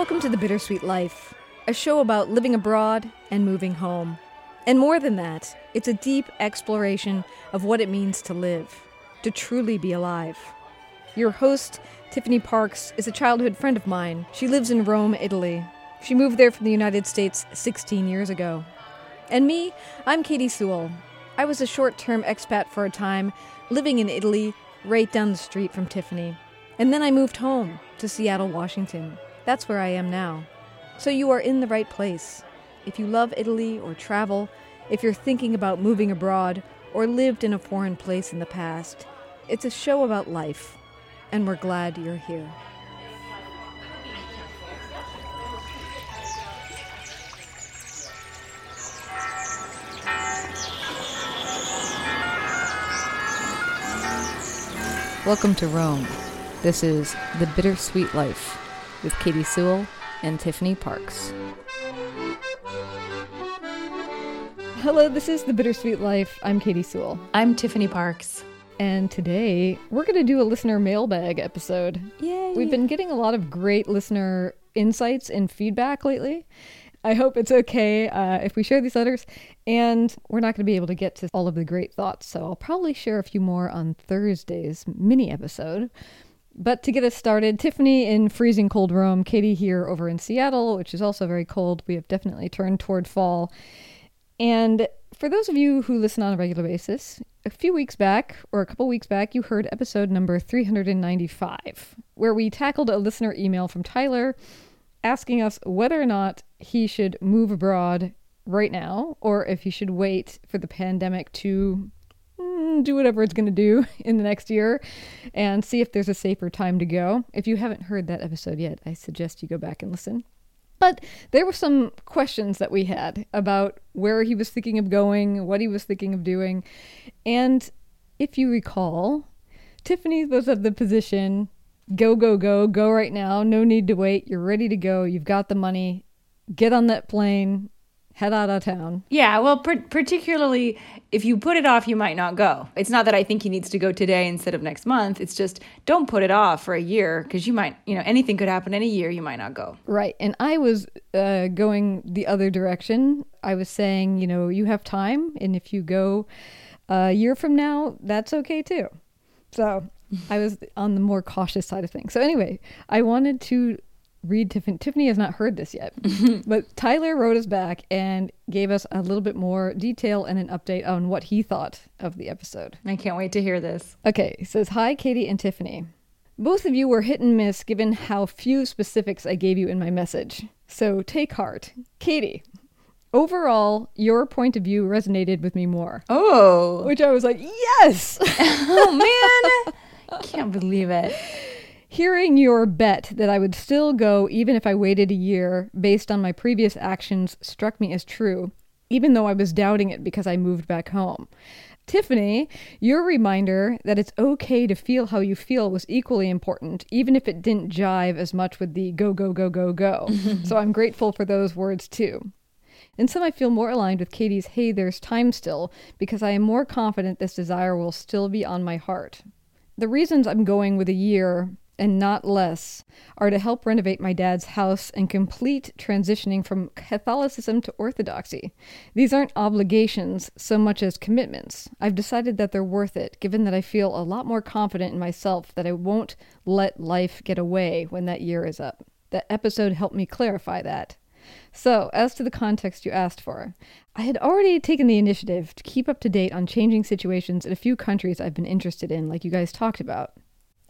Welcome to The Bittersweet Life, a show about living abroad and moving home. And more than that, it's a deep exploration of what it means to live, to truly be alive. Your host, Tiffany Parks, is a childhood friend of mine. She lives in Rome, Italy. She moved there from the United States 16 years ago. And me, I'm Katie Sewell. I was a short term expat for a time, living in Italy, right down the street from Tiffany. And then I moved home to Seattle, Washington. That's where I am now. So you are in the right place. If you love Italy or travel, if you're thinking about moving abroad or lived in a foreign place in the past, it's a show about life, and we're glad you're here. Welcome to Rome. This is The Bittersweet Life with Katie Sewell and Tiffany Parks. Hello, this is The Bittersweet Life. I'm Katie Sewell. I'm Tiffany Parks. And today we're going to do a listener mailbag episode. Yay. We've been getting a lot of great listener insights and feedback lately. I hope it's okay uh, if we share these letters. And we're not going to be able to get to all of the great thoughts, so I'll probably share a few more on Thursday's mini episode. But to get us started, Tiffany in freezing cold Rome, Katie here over in Seattle, which is also very cold. We have definitely turned toward fall. And for those of you who listen on a regular basis, a few weeks back, or a couple weeks back, you heard episode number 395, where we tackled a listener email from Tyler asking us whether or not he should move abroad right now or if he should wait for the pandemic to Mm, do whatever it's going to do in the next year and see if there's a safer time to go. If you haven't heard that episode yet, I suggest you go back and listen. But there were some questions that we had about where he was thinking of going, what he was thinking of doing. And if you recall, Tiffany was of the position go, go, go, go right now. No need to wait. You're ready to go. You've got the money. Get on that plane. Head out of town. Yeah, well, per- particularly if you put it off, you might not go. It's not that I think he needs to go today instead of next month. It's just don't put it off for a year because you might, you know, anything could happen in a year. You might not go. Right. And I was uh, going the other direction. I was saying, you know, you have time. And if you go a year from now, that's okay too. So I was on the more cautious side of things. So anyway, I wanted to read Tiffany. Tiffany has not heard this yet, but Tyler wrote us back and gave us a little bit more detail and an update on what he thought of the episode. I can't wait to hear this. Okay, he says, Hi, Katie and Tiffany. Both of you were hit and miss given how few specifics I gave you in my message. So take heart. Katie, overall, your point of view resonated with me more. Oh, Which I was like, yes! oh man, I can't believe it. Hearing your bet that I would still go even if I waited a year based on my previous actions struck me as true, even though I was doubting it because I moved back home. Tiffany, your reminder that it's okay to feel how you feel was equally important, even if it didn't jive as much with the go, go, go, go, go. so I'm grateful for those words too. In some, I feel more aligned with Katie's hey, there's time still, because I am more confident this desire will still be on my heart. The reasons I'm going with a year and not less are to help renovate my dad's house and complete transitioning from Catholicism to Orthodoxy. These aren't obligations so much as commitments. I've decided that they're worth it, given that I feel a lot more confident in myself that I won't let life get away when that year is up. That episode helped me clarify that. So, as to the context you asked for, I had already taken the initiative to keep up to date on changing situations in a few countries I've been interested in, like you guys talked about.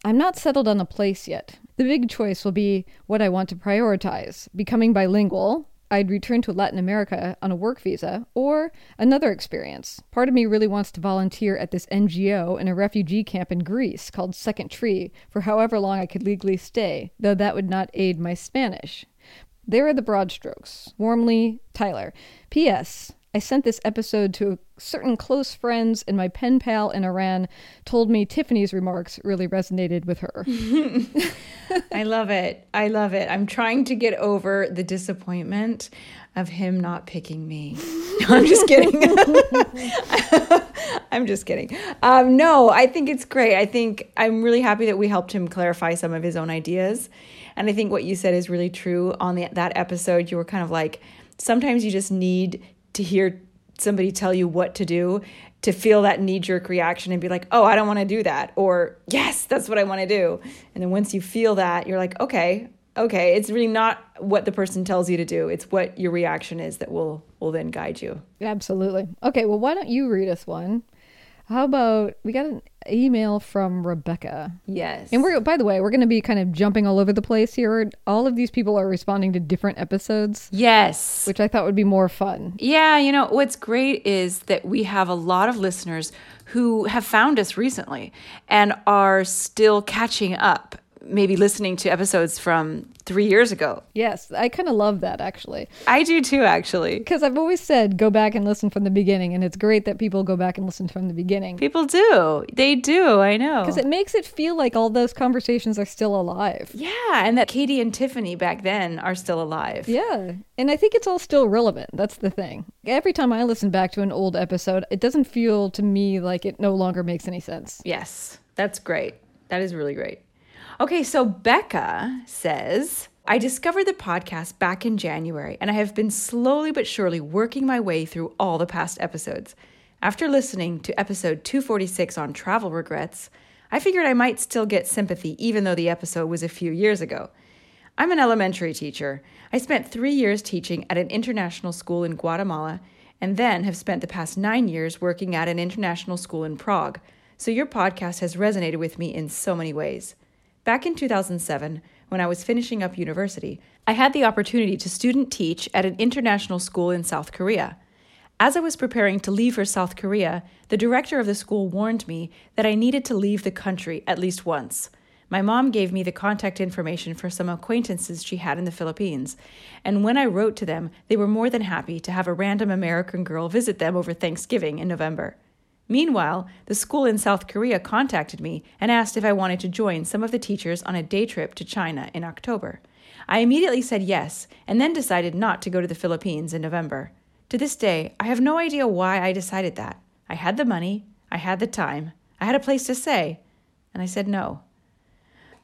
I'm not settled on a place yet. The big choice will be what I want to prioritize becoming bilingual. I'd return to Latin America on a work visa, or another experience. Part of me really wants to volunteer at this NGO in a refugee camp in Greece called Second Tree for however long I could legally stay, though that would not aid my Spanish. There are the broad strokes. Warmly, Tyler. P.S. I sent this episode to certain close friends, and my pen pal in Iran told me Tiffany's remarks really resonated with her. I love it. I love it. I'm trying to get over the disappointment of him not picking me. No, I'm just kidding. I'm just kidding. Um, no, I think it's great. I think I'm really happy that we helped him clarify some of his own ideas. And I think what you said is really true on the, that episode. You were kind of like, sometimes you just need to hear somebody tell you what to do to feel that knee jerk reaction and be like, oh, I don't want to do that. Or, yes, that's what I want to do. And then once you feel that, you're like, okay, okay, it's really not what the person tells you to do. It's what your reaction is that will will then guide you. Absolutely. Okay, well, why don't you read us one? How about we got an email from Rebecca? Yes. And we're by the way, we're going to be kind of jumping all over the place here. All of these people are responding to different episodes, yes. which I thought would be more fun. Yeah, you know, what's great is that we have a lot of listeners who have found us recently and are still catching up, maybe listening to episodes from three years ago. Yes, I kind of love that actually. I do too, actually. Because I've always said go back and listen from the beginning, and it's great that people go back and listen from the beginning. People do. They do. I know. Because it makes it feel like all those conversations are still alive. yeah, and that Katie and Tiffany back then are still alive. Yeah. And I think it's all still relevant. That's the thing. Every time I listen back to an old episode, it doesn't feel to me like it no longer makes any sense. Yes, that's great. That is really great. Okay, so Becca says, I discovered the podcast back in January, and I have been slowly but surely working my way through all the past episodes. After listening to episode 246 on travel regrets, I figured I might still get sympathy even though the episode was a few years ago. I'm an elementary teacher. I spent three years teaching at an international school in Guatemala and then have spent the past nine years working at an international school in Prague. So your podcast has resonated with me in so many ways. Back in 2007, when I was finishing up university, I had the opportunity to student teach at an international school in South Korea. As I was preparing to leave for South Korea, the director of the school warned me that I needed to leave the country at least once. My mom gave me the contact information for some acquaintances she had in the Philippines, and when I wrote to them, they were more than happy to have a random American girl visit them over Thanksgiving in November. Meanwhile, the school in South Korea contacted me and asked if I wanted to join some of the teachers on a day trip to China in October. I immediately said yes, and then decided not to go to the Philippines in November. To this day, I have no idea why I decided that. I had the money, I had the time, I had a place to stay, and I said no.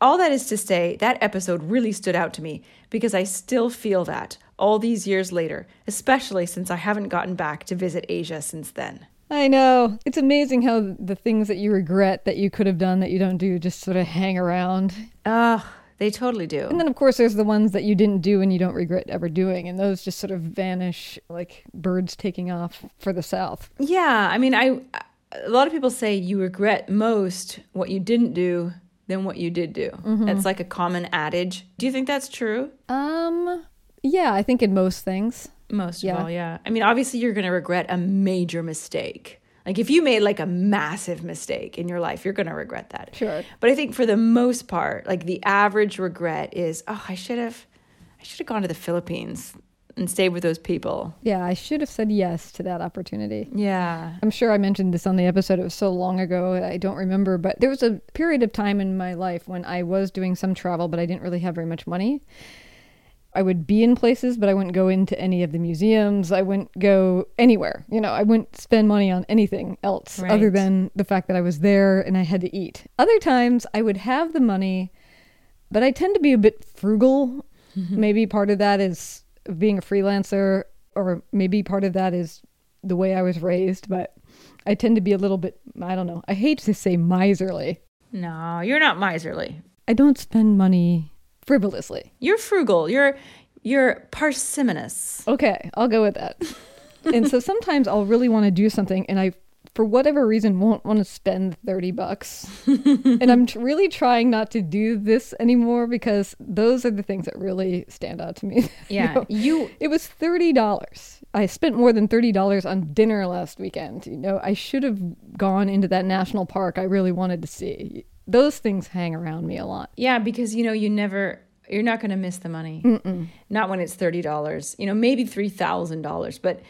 All that is to say, that episode really stood out to me because I still feel that all these years later, especially since I haven't gotten back to visit Asia since then. I know. It's amazing how the things that you regret that you could have done that you don't do just sort of hang around. Ugh, they totally do. And then, of course, there's the ones that you didn't do and you don't regret ever doing, and those just sort of vanish like birds taking off for the south. Yeah, I mean, I a lot of people say you regret most what you didn't do than what you did do. That's like a common adage. Do you think that's true? Um, yeah, I think in most things. Most Yeah. of all, yeah. I mean, obviously, you're going to regret a major mistake. Like if you made like a massive mistake in your life, you're going to regret that. Sure. But I think for the most part, like the average regret is, oh, I should have, I should have gone to the Philippines and stayed with those people. Yeah, I should have said yes to that opportunity. Yeah. I'm sure I mentioned this on the episode. It was so long ago, I don't remember. But there was a period of time in my life when I was doing some travel, but I didn't really have very much money. I would be in places, but I wouldn't go into any of the museums. I wouldn't go anywhere. You know, I wouldn't spend money on anything else other than the fact that I was there and I had to eat. Other times I would have the money, but I tend to be a bit frugal. Mm-hmm. maybe part of that is being a freelancer, or maybe part of that is the way I was raised, but I tend to be a little bit, I don't know, I hate to say miserly. No, you're not miserly. I don't spend money frivolously. You're frugal. You're you're parsimonious. Okay, I'll go with that. and so sometimes I'll really want to do something and I for whatever reason won't want to spend 30 bucks. and I'm tr- really trying not to do this anymore because those are the things that really stand out to me. You Yeah. know, You it was $30. I spent more than $30 on dinner last weekend. You know, I should have gone into that national park I really wanted to see. Those things hang around me a lot. Yeah, because you know you never you're not going to miss the money. Not when it's thirty dollars. You know, maybe three thousand dollars, but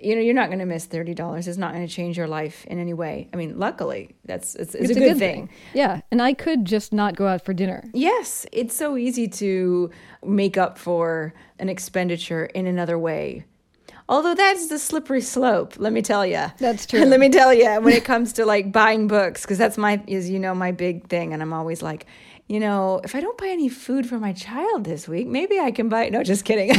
you know you're not going to miss thirty dollars. It's not going to change your life in any way. I mean, luckily, that's it's, it's, a, good, thing. Yeah, and I could just not go out for dinner. Yes, it's so easy to make up for an expenditure in another way. Although that's the slippery slope, let me tell you. That's true. And let me tell you, when it comes to like buying books, because that's my, as you know, my big thing. And I'm always like, you know, if I don't buy any food for my child this week, maybe I can buy. No, just kidding.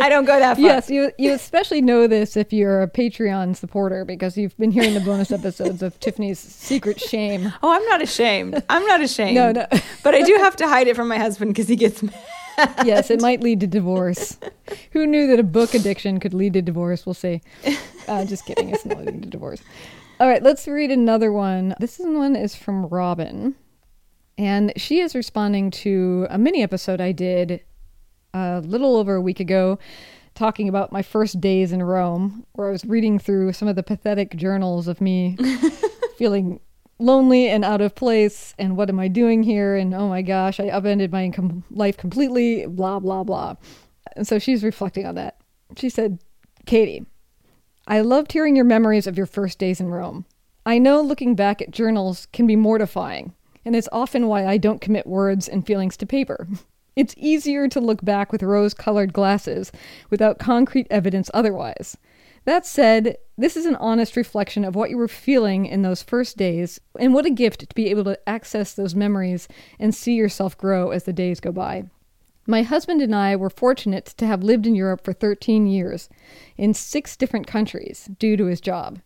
I don't go that far. Yes, you you especially know this if you're a Patreon supporter because you've been hearing the bonus episodes of Tiffany's secret shame. Oh, I'm not ashamed. I'm not ashamed. No, no. but I do have to hide it from my husband because he gets mad. Yes, it might lead to divorce. Who knew that a book addiction could lead to divorce? We'll see. Uh, just kidding. It's not leading to divorce. All right, let's read another one. This one is from Robin. And she is responding to a mini episode I did a little over a week ago talking about my first days in Rome, where I was reading through some of the pathetic journals of me feeling lonely and out of place and what am I doing here and oh my gosh, I upended my life completely, blah, blah, blah. And so she's reflecting on that. She said, Katie, I loved hearing your memories of your first days in Rome. I know looking back at journals can be mortifying, and it's often why I don't commit words and feelings to paper. It's easier to look back with rose colored glasses without concrete evidence otherwise. That said, this is an honest reflection of what you were feeling in those first days, and what a gift to be able to access those memories and see yourself grow as the days go by. My husband and I were fortunate to have lived in Europe for 13 years, in six different countries, due to his job.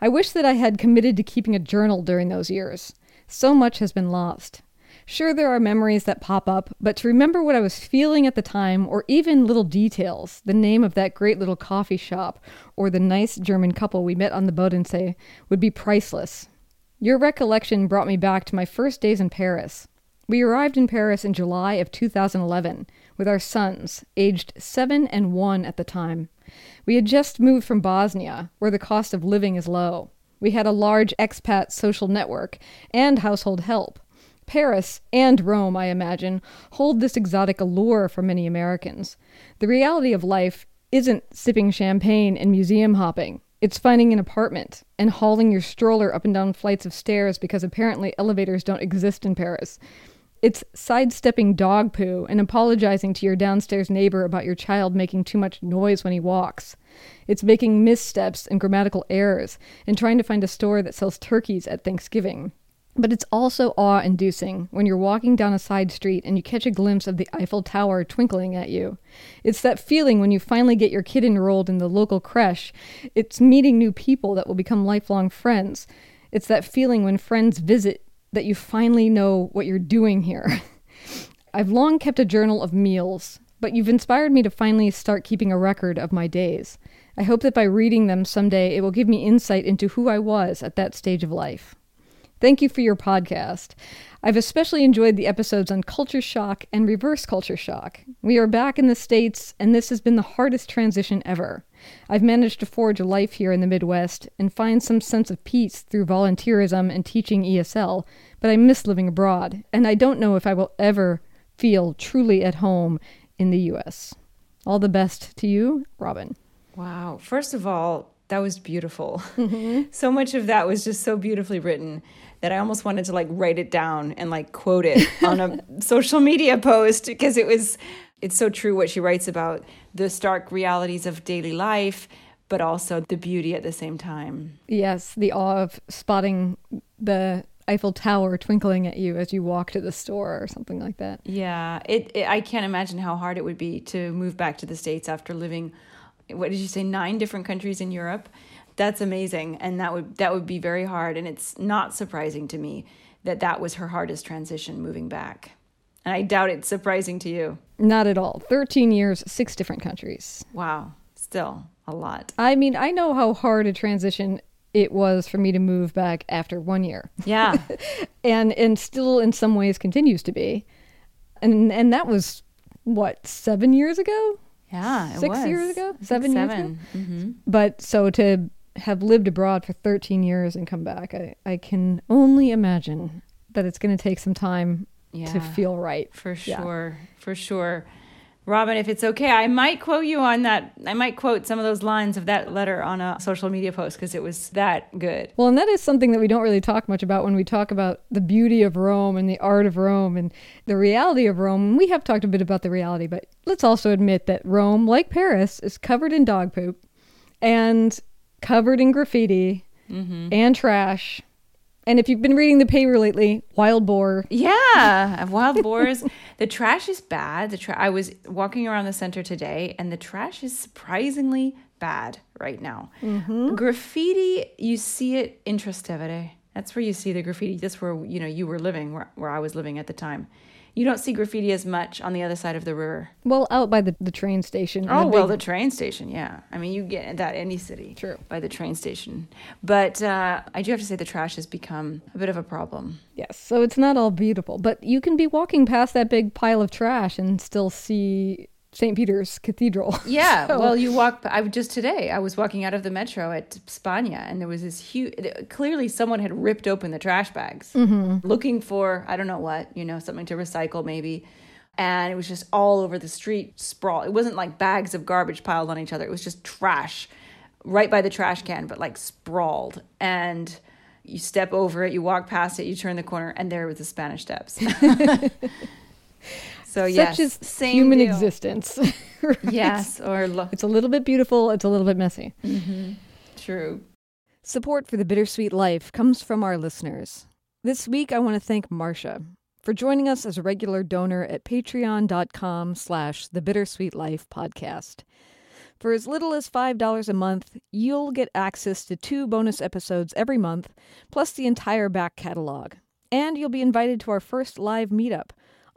I wish that I had committed to keeping a journal during those years. So much has been lost. Sure, there are memories that pop up, but to remember what I was feeling at the time, or even little details, the name of that great little coffee shop, or the nice German couple we met on the Bodensee, would be priceless. Your recollection brought me back to my first days in Paris. We arrived in Paris in July of 2011 with our sons, aged seven and one at the time. We had just moved from Bosnia, where the cost of living is low. We had a large expat social network and household help. Paris and Rome, I imagine, hold this exotic allure for many Americans. The reality of life isn't sipping champagne and museum hopping. It's finding an apartment and hauling your stroller up and down flights of stairs because apparently elevators don't exist in Paris. It's sidestepping dog poo and apologizing to your downstairs neighbor about your child making too much noise when he walks. It's making missteps and grammatical errors and trying to find a store that sells turkeys at Thanksgiving. But it's also awe inducing when you're walking down a side street and you catch a glimpse of the Eiffel Tower twinkling at you. It's that feeling when you finally get your kid enrolled in the local creche. It's meeting new people that will become lifelong friends. It's that feeling when friends visit that you finally know what you're doing here. I've long kept a journal of meals, but you've inspired me to finally start keeping a record of my days. I hope that by reading them someday it will give me insight into who I was at that stage of life. Thank you for your podcast. I've especially enjoyed the episodes on culture shock and reverse culture shock. We are back in the States, and this has been the hardest transition ever. I've managed to forge a life here in the Midwest and find some sense of peace through volunteerism and teaching ESL, but I miss living abroad, and I don't know if I will ever feel truly at home in the U.S. All the best to you, Robin. Wow. First of all, that was beautiful. Mm-hmm. so much of that was just so beautifully written that I almost wanted to like write it down and like quote it on a social media post because it was it's so true what she writes about the stark realities of daily life but also the beauty at the same time. Yes, the awe of spotting the Eiffel Tower twinkling at you as you walk to the store or something like that. Yeah, it, it I can't imagine how hard it would be to move back to the states after living what did you say nine different countries in Europe? That's amazing and that would that would be very hard and it's not surprising to me that that was her hardest transition moving back. And i doubt it's surprising to you. Not at all. 13 years six different countries. Wow. Still a lot. I mean i know how hard a transition it was for me to move back after one year. Yeah. And and still in some ways continues to be. And and that was what seven years ago yeah, six was. years ago, seven, seven. years ago. Mm-hmm. But so to have lived abroad for 13 years and come back, I, I can only imagine that it's going to take some time yeah, to feel right. For sure, yeah. for sure. Robin, if it's okay, I might quote you on that. I might quote some of those lines of that letter on a social media post because it was that good. Well, and that is something that we don't really talk much about when we talk about the beauty of Rome and the art of Rome and the reality of Rome. We have talked a bit about the reality, but let's also admit that Rome, like Paris, is covered in dog poop and covered in graffiti mm-hmm. and trash. And if you've been reading the paper lately, wild boar. Yeah, wild boars. The trash is bad. The tra- I was walking around the center today, and the trash is surprisingly bad right now. Mm-hmm. Graffiti, you see it in Trastevere. That's where you see the graffiti. That's where you know you were living, where, where I was living at the time. You don't see graffiti as much on the other side of the river. Well, out by the, the train station. Oh the well, big- the train station. Yeah, I mean you get that any city. True. By the train station, but uh, I do have to say the trash has become a bit of a problem. Yes, so it's not all beautiful, but you can be walking past that big pile of trash and still see St. Peter's Cathedral. Yeah, So- well, you walk. I just today. I was walking out of the metro at Spagna, and there was this huge. Clearly, someone had ripped open the trash bags, mm-hmm. looking for I don't know what, you know, something to recycle maybe. And it was just all over the street, sprawl. It wasn't like bags of garbage piled on each other. It was just trash, right by the trash can, but like sprawled. And you step over it, you walk past it, you turn the corner, and there was the Spanish Steps. so yes, Such is human deal. existence. Yes, or look. It's a little bit beautiful, it's a little bit messy. Mm-hmm. True. Support for the Bittersweet Life comes from our listeners. This week I want to thank Marcia for joining us as a regular donor at patreon.com slash the Bittersweet Life podcast. For as little as $5 a month, you'll get access to two bonus episodes every month, plus the entire back catalog. And you'll be invited to our first live meetup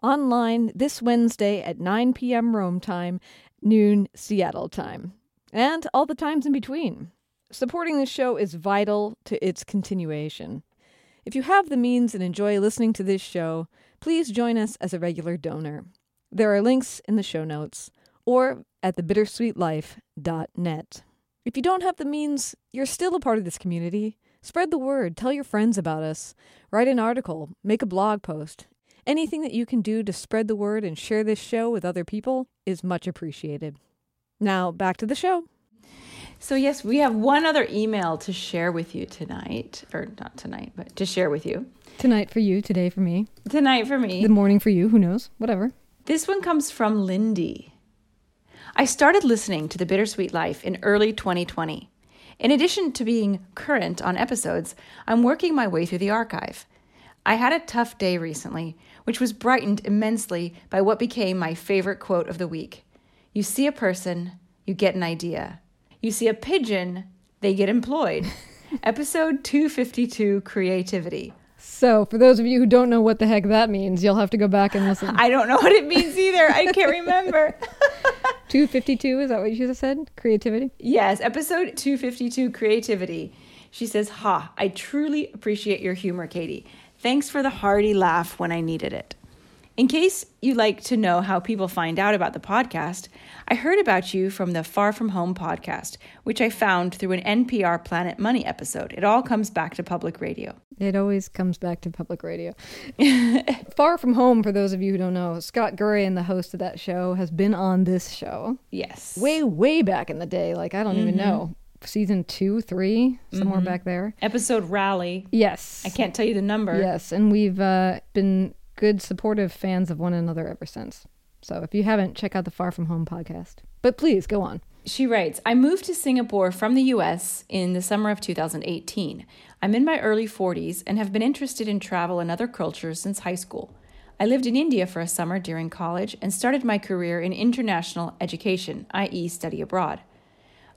online this Wednesday at 9 p.m. Rome time, noon Seattle time, and all the times in between. Supporting this show is vital to its continuation. If you have the means and enjoy listening to this show, please join us as a regular donor. There are links in the show notes or at thebittersweetlife.net. If you don't have the means, you're still a part of this community. Spread the word, tell your friends about us, write an article, make a blog post. Anything that you can do to spread the word and share this show with other people is much appreciated. Now, back to the show. So, yes, we have one other email to share with you tonight, or not tonight, but to share with you. Tonight for you, today for me, Tonight for me. the morning for you, who knows, whatever. This one comes from Lindy. I started listening to The Bittersweet Life in early 2020. In addition to being current on episodes, I'm working my way through the archive. I had a tough day recently, which was brightened immensely by what became my favorite quote of the week You see a person, you get an idea. You see a pigeon, they get employed. Episode 252 Creativity. So, for those of you who don't know what the heck that means, you'll have to go back and listen. I don't know what it means either. I can't remember. 252, is that what you just said? Creativity? Yes, episode 252 Creativity. She says, Ha, I truly appreciate your humor, Katie. Thanks for the hearty laugh when I needed it. In case you'd like to know how people find out about the podcast, I heard about you from the Far From Home podcast, which I found through an NPR Planet Money episode. It all comes back to public radio. It always comes back to public radio. Far from home, for those of you who don't know, Scott Gurian, the host of that show, has been on this show Yes. way, way back in the day. Like, I don't even mm-hmm. know. Season two, three, somewhere back there. Episode Rally. Yes. I can't tell you the number. Yes, and we've uh, been good, supportive fans of one another ever since. So if you haven't, check out the Far From Home podcast. But please go on. She writes, I moved to Singapore from the US in the summer of 2018. I'm in my early 40s and have been interested in travel and other cultures since high school. I lived in India for a summer during college and started my career in international education, i.e., study abroad.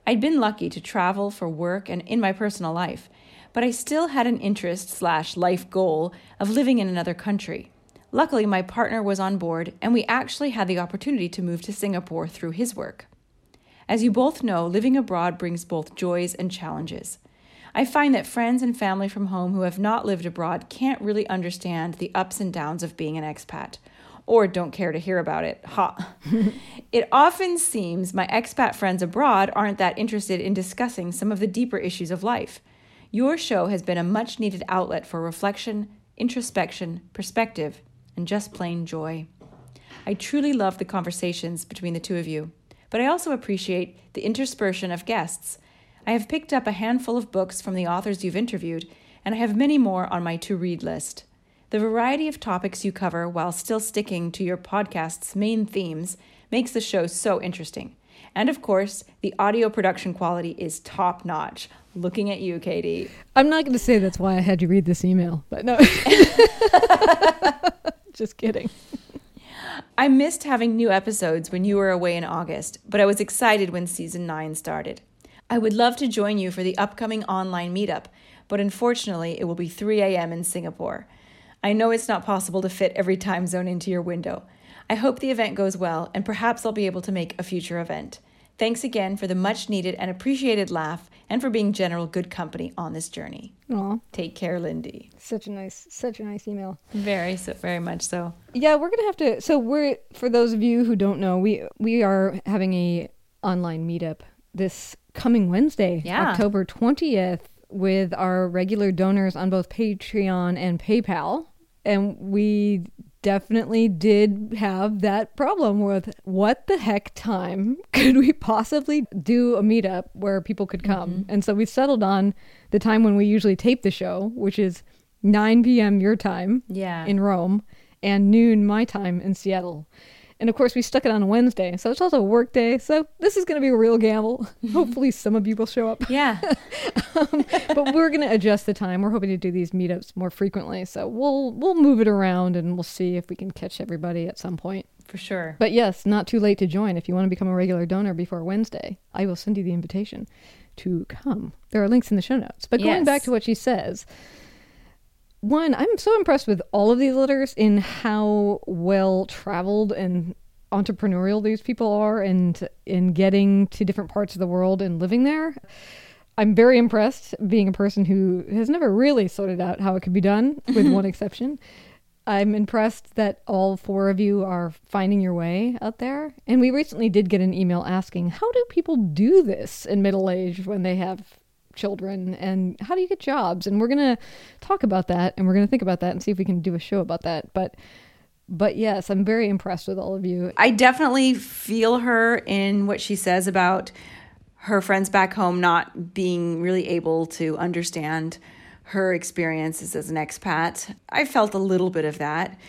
I'd been lucky to travel for work and in my personal life, but I still had an interest slash life goal of living in another country. Luckily, my partner was on board, and we actually had the opportunity to move to Singapore through his work. As you both know, living abroad brings both joys and challenges. I find that friends and family from home who have not lived abroad can't really understand the ups and downs of being an expat, or don't care to hear about it. Ha! it often seems my expat friends abroad aren't that interested in discussing some of the deeper issues of life. Your show has been a much needed outlet for reflection, introspection, perspective, and just plain joy. I truly love the conversations between the two of you, but I also appreciate the interspersion of guests. I have picked up a handful of books from the authors you've interviewed, and I have many more on my to read list. The variety of topics you cover while still sticking to your podcast's main themes makes the show so interesting. And of course, the audio production quality is top notch. Looking at you, Katie. I'm not going to say that's why I had you read this email, but no. Just kidding. I missed having new episodes when you were away in August, but I was excited when season 9 started. I would love to join you for the upcoming online meetup, but unfortunately, it will be 3 a.m. in Singapore. I know it's not possible to fit every time zone into your window. I hope the event goes well, and perhaps I'll be able to make a future event. Thanks again for the much needed and appreciated laugh and for being general good company on this journey. Aw, Take care, Lindy. such a nice, such a nice email. Very, so, very much so. Yeah, we're gonna have to. So we're for those of you who don't know, we we are having a online meetup this coming Wednesday, Yeah. October twentieth, with our regular donors on both Patreon and PayPal, and we definitely did have that problem with what the heck time could we possibly do a meetup where people could come, mm-hmm. and so we settled on the time when we usually tape the show, which is 9 p.m. your time Yeah. in Rome and noon my time in Seattle. And of course, we stuck it on a Wednesday, so it's also a work day. So this is going to be a real gamble. Hopefully, some of you will show up. yeah. Um, but we're going to adjust the time. We're hoping to do these meetups more frequently, so we'll we'll move it around and we'll see if we can catch everybody at some point. For sure. But yes, not too late to join. If you want to become a regular donor before Wednesday, I will send you the invitation to come. There are links in the show notes. But going Yes. back to what she says, one, I'm so impressed with all of these letters in how well traveled and entrepreneurial these people are and in getting to different parts of the world and living there. I'm very impressed being a person who has never really sorted out how it could be done, with one exception. I'm impressed that all four of you are finding your way out there. And we recently did get an email asking, how do people do this in middle age when they have children and how do you get jobs? And we're going to talk about that and we're going to think about that and see if we can do a show about that. But but yes, I'm very impressed with all of you. I definitely feel her in what she says about her friends back home not being really able to understand her experiences as an expat. I felt a little bit of that.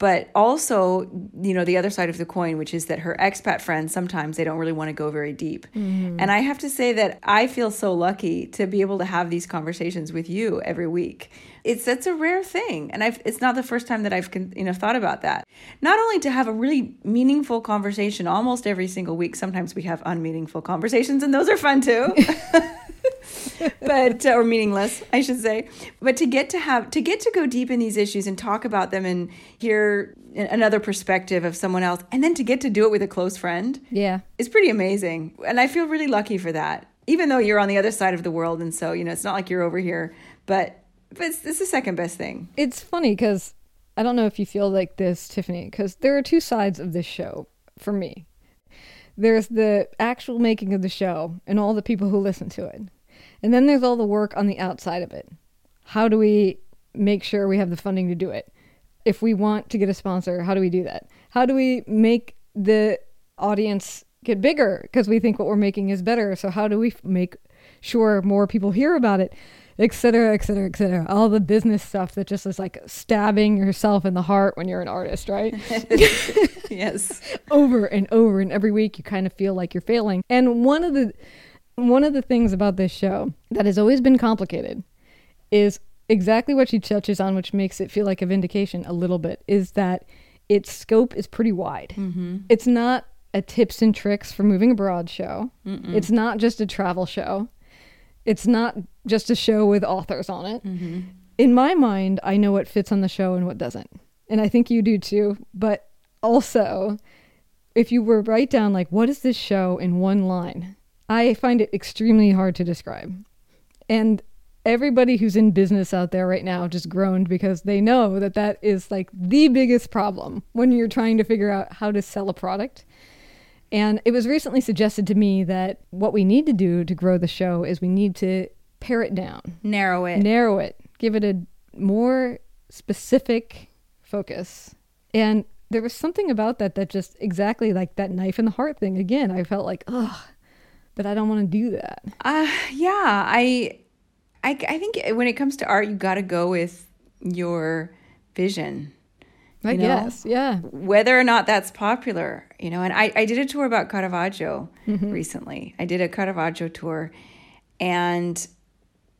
But also, you know, the other side of the coin, which is that her expat friends sometimes they don't really want to go very deep. Mm-hmm. And I have to say that I feel so lucky to be able to have these conversations with you every week. It's that's a rare thing, and I've it's not the first time that I've con- you know thought about that. Not only to have a really meaningful conversation almost every single week. Sometimes we have unmeaningful conversations, and those are fun too. but uh, or meaningless, I should say. But to get to have to get to go deep in these issues and talk about them and hear another perspective of someone else, and then to get to do it with a close friend Yeah. is pretty amazing. And I feel really lucky for that. Even though you're on the other side of the world, and so you know it's not like you're over here, but but it's, it's the second best thing. It's funny because I don't know if you feel like this, Tiffany, because there are two sides of this show for me. There's the actual making of the show and all the people who listen to it. And then there's all the work on the outside of it. How do we make sure we have the funding to do it? If we want to get a sponsor, how do we do that? How do we make the audience get bigger because we think what we're making is better? So how do we make sure more people hear about it? Et cetera, et cetera, et cetera. All the business stuff that just is like stabbing yourself in the heart when you're an artist, right? yes. over and over and every week you kind of feel like you're failing. And one of the one of the things about this show that has always been complicated is exactly what she touches on, which makes it feel like a vindication a little bit, is that its scope is pretty wide. Mm-hmm. It's not a tips and tricks for moving abroad show. It's not just a travel show. It's not just a show with authors on it. Mm-hmm. In my mind, I know what fits on the show and what doesn't. And I think you do too. But also, if you were write down like what is this show in one line, I find it extremely hard to describe. And everybody who's in business out there right now just groaned because they know that that is like the biggest problem when you're trying to figure out how to sell a product. And it was recently suggested to me that what we need to do to grow the show is we need to pare it down, Narrow it. narrow it, give it a more specific focus. And there was something about that that just exactly like that knife in the heart thing. Again i felt like ugh but i don't want to do that. Uh, yeah, I, I, I think when it comes to art, you got to go with your vision, i You know? guess yeah whether or not that's popular. You know, and I, I did a tour about Caravaggio mm-hmm. recently. I did a Caravaggio tour, and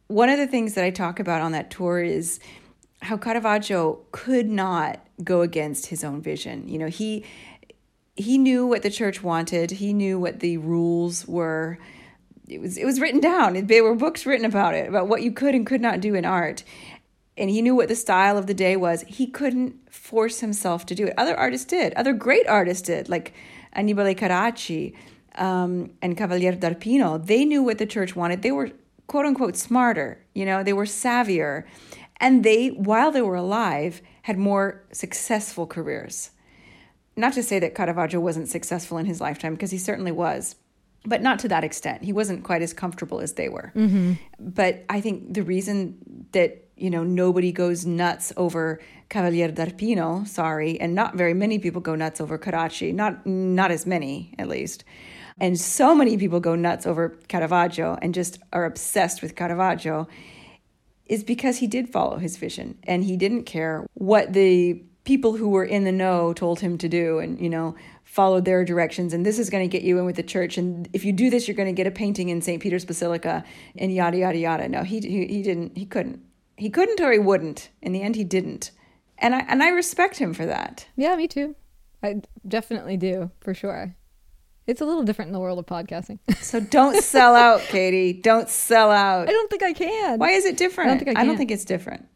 one of the things that I talk about on that tour is how Caravaggio could not go against his own vision. You know, he he knew what the church wanted. He knew what the rules were. It was it was written down. There were books written about it about what you could and could not do in art. And he knew what the style of the day was. He couldn't force himself to do it. Other artists did. Other great artists did, like Annibale Carracci um, and Cavalier d'Arpino. They knew what the church wanted. They were quote unquote smarter. You know, they were savvier, and they, while they were alive, had more successful careers not to say that Caravaggio wasn't successful in his lifetime, because he certainly was, but not to that extent. He wasn't quite as comfortable as they were. But I think the reason that you know nobody goes nuts over Cavalier d'Arpino, sorry, and not very many people go nuts over Carracci, not not as many at least. And so many people go nuts over Caravaggio and just are obsessed with Caravaggio is because he did follow his vision and he didn't care what the people who were in the know told him to do and you know followed their directions and this is going to get you in with the church and if you do this you're going to get a painting in St. Peter's Basilica and yada yada yada no he he, he didn't he couldn't he couldn't or he wouldn't. In the end he didn't. And I and I respect him for that. Yeah me too. I definitely do for sure. It's a little different in the world of podcasting. So don't sell out Katie. Don't sell out. I don't think i can. Why is it different? I don't think I I don't think it's different.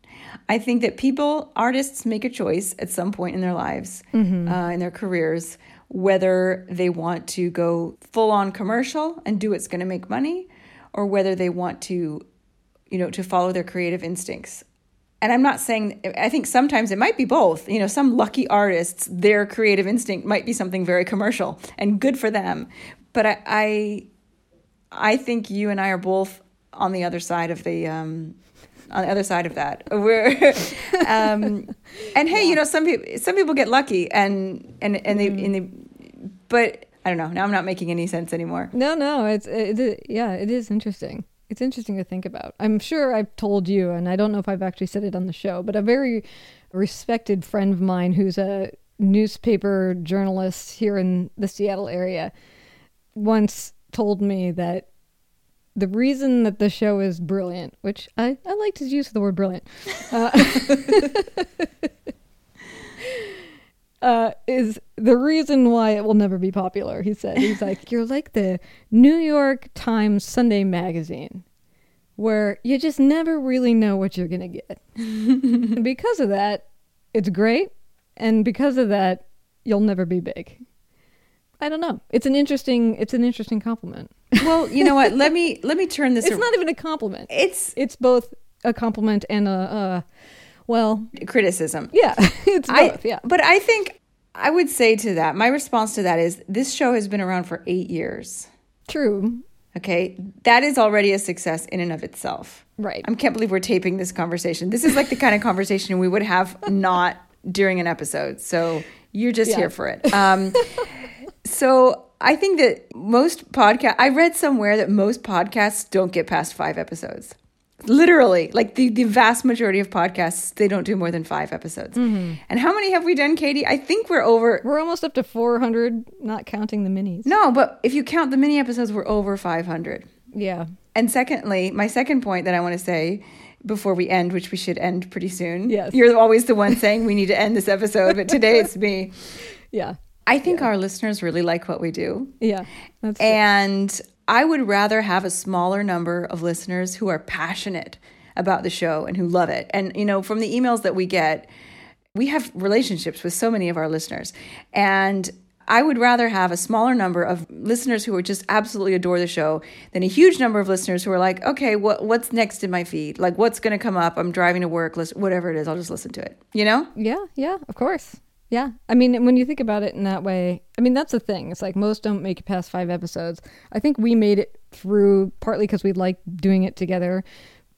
I think that people, artists, make a choice at some point in their lives, Mm-hmm. uh, in their careers, whether they want to go full on commercial and do what's going to make money, or whether they want to, you know, to follow their creative instincts. And I'm not saying, I think sometimes it might be both. You know, some lucky artists, their creative instinct might be something very commercial and good for them. But I, I, I think you and I are both on the other side of the um, on the other side of that. We're um, and hey, you know, some people some people get lucky and and and they and they, but I don't know. Now I'm not making any sense anymore. No, no, it's it, it, yeah, it is interesting. It's interesting to think about. I'm sure I've told you, and I don't know if I've actually said it on the show, but a very respected friend of mine who's a newspaper journalist here in the Seattle area once told me that the reason that the show is brilliant, which I, I liked his use the word brilliant, uh, uh, is the reason why it will never be popular. He said, he's like, you're like the New York Times Sunday magazine, where you just never really know what you're going to get. because of that, it's great. And because of that, you'll never be big. I don't know. It's an interesting, it's an interesting compliment. Well, you know what? let me let me turn this. It's ar- not even a compliment. it's It's both a compliment and a, uh, well, criticism. yeah, it's I- both. yeah. But I think I would say to that, my response to that is this show has been around for eight years. True. Okay, that is already a success in and of itself. Right. I can't believe we're taping this conversation. This is like the kind of conversation we would have not during an episode. So you're just Yeah. here for it. Um, so I think that most podcast. I read somewhere that most podcasts don't get past five episodes. Literally, like the, the vast majority of podcasts, they don't do more than five episodes. Mm-hmm. And how many have we done, Katie? I think we're over. We're almost up to 400, not counting the minis. No, but if you count the mini episodes, we're over 500. Yeah. And secondly, my second point that I want to say before we end, which we should end pretty soon. Yes. You're always the one saying we need to end this episode, but today it's me. Yeah. I think our listeners really like what we do. Yeah. That's true. I would rather have a smaller number of listeners who are passionate about the show and who love it. And, you know, from the emails that we get, we have relationships with so many of our listeners. And I would rather have a smaller number of listeners who are just absolutely adore the show than a huge number of listeners who are like, okay, what what's next in my feed? Like, what's going to come up? I'm driving to work, whatever it is, I'll just listen to it. You know? Yeah, yeah, of course. Yeah. I mean, when you think about it in that way, I mean, that's the thing. It's like most don't make it past five episodes. I think we made it through partly because we like doing it together,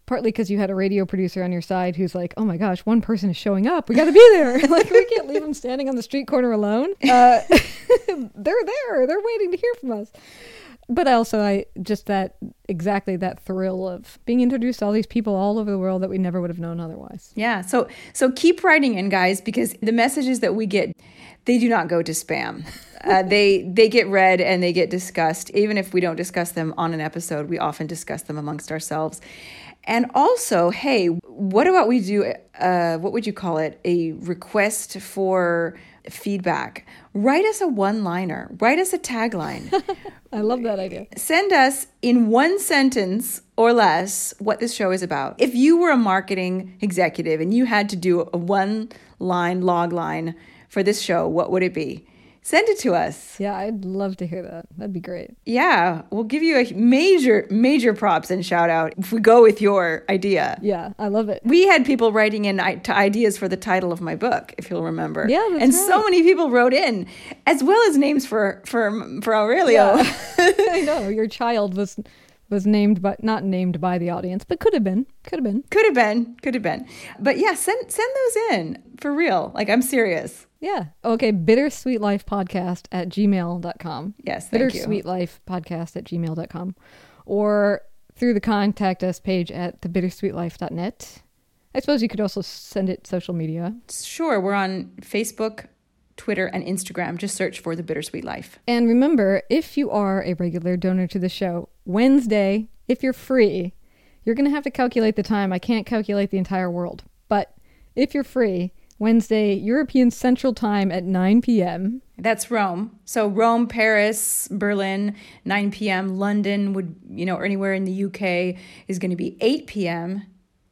partly because you had a radio producer on your side who's like, "Oh my gosh, one person is showing up. We got to be there. like we can't leave them standing on the street corner alone. Uh, they're there. They're waiting to hear from us." But also, I just that exactly that thrill of being introduced to all these people all over the world that we never would have known otherwise. Yeah. So so keep writing in, guys, because the messages that we get, they do not go to spam. Uh, they they get read and they get discussed. Even if we don't discuss them on an episode, we often discuss them amongst ourselves. And also, hey, what about we do? Uh, what would you call it? A request for feedback. Write us a one-liner. Write us a tagline. I love that idea. Send us in one sentence or less what this show is about. If you were a marketing executive and you had to do a one-line log line for this show, what would it be? Send it to us. Yeah, I'd love to hear that. That'd be great. Yeah, we'll give you a major, major props and shout out if we go with your idea. Yeah, I love it. We had people writing in ideas for the title of my book, if you'll remember. Yeah, and so many people wrote in, as well as names for for for Aurelio. I know your child was was named but not named by the audience, but could have been. Could have been. could have been, could have been. But yeah, send send those in for real. Like I'm serious. Yeah. Okay. Bittersweet Life Podcast at gmail.com. Yes, thank you. Bittersweet Life Podcast at gmail.com. Or through the contact us page at thebittersweetlife.net. I suppose you could also send it social media. Sure, we're on Facebook, Twitter, and Instagram. Just search for the Bittersweet Life. And remember, if you are a regular donor to the show, Wednesday, if you're free, you're going to have to calculate the time. I can't calculate the entire world. But if you're free, Wednesday, European Central Time at 9 p.m. That's Rome. So Rome, Paris, Berlin, 9 p.m. London would, you know, or anywhere in the UK is going to be 8 p.m.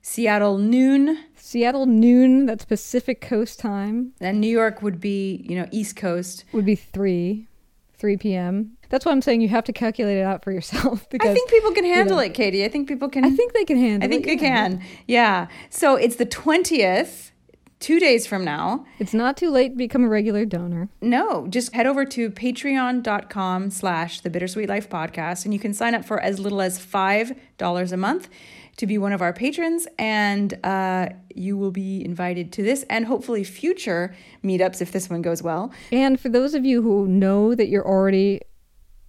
Seattle noon, Seattle noon, that's Pacific Coast time, and New York would be, you know, East Coast. would be 3, 3 p.m. That's why I'm saying you have to calculate it out for yourself. Because I think people can handle know. it, Katie. I think people can. I think they can handle it. I think it. they yeah. can. Yeah. So it's the 20th, two days from now. It's not too late to become a regular donor. No, just head over to patreon.com slash the bittersweet life podcast and you can sign up for as little as $5 a month to be one of our patrons and uh, you will be invited to this and hopefully future meetups if this one goes well. And for those of you who know that you're already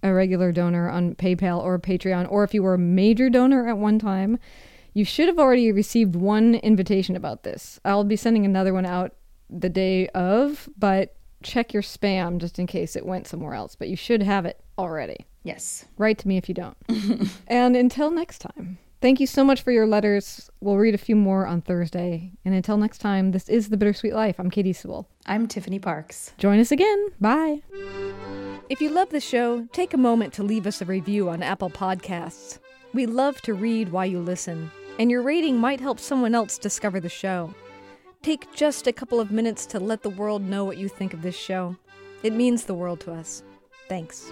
a regular donor on PayPal or Patreon, or if you were a major donor at one time, you should have already received one invitation about this. I'll be sending another one out the day of, but check your spam just in case it went somewhere else. But you should have it already. Yes. Write to me if you don't. and until next time, thank you so much for your letters. We'll read a few more on Thursday. And until next time, this is The Bittersweet Life. I'm Katie Sewell. I'm Tiffany Parks. Join us again. Bye. If you love the show, take a moment to leave us a review on Apple Podcasts. We love to read while you listen, and your rating might help someone else discover the show. Take just a couple of minutes to let the world know what you think of this show. It means the world to us. Thanks.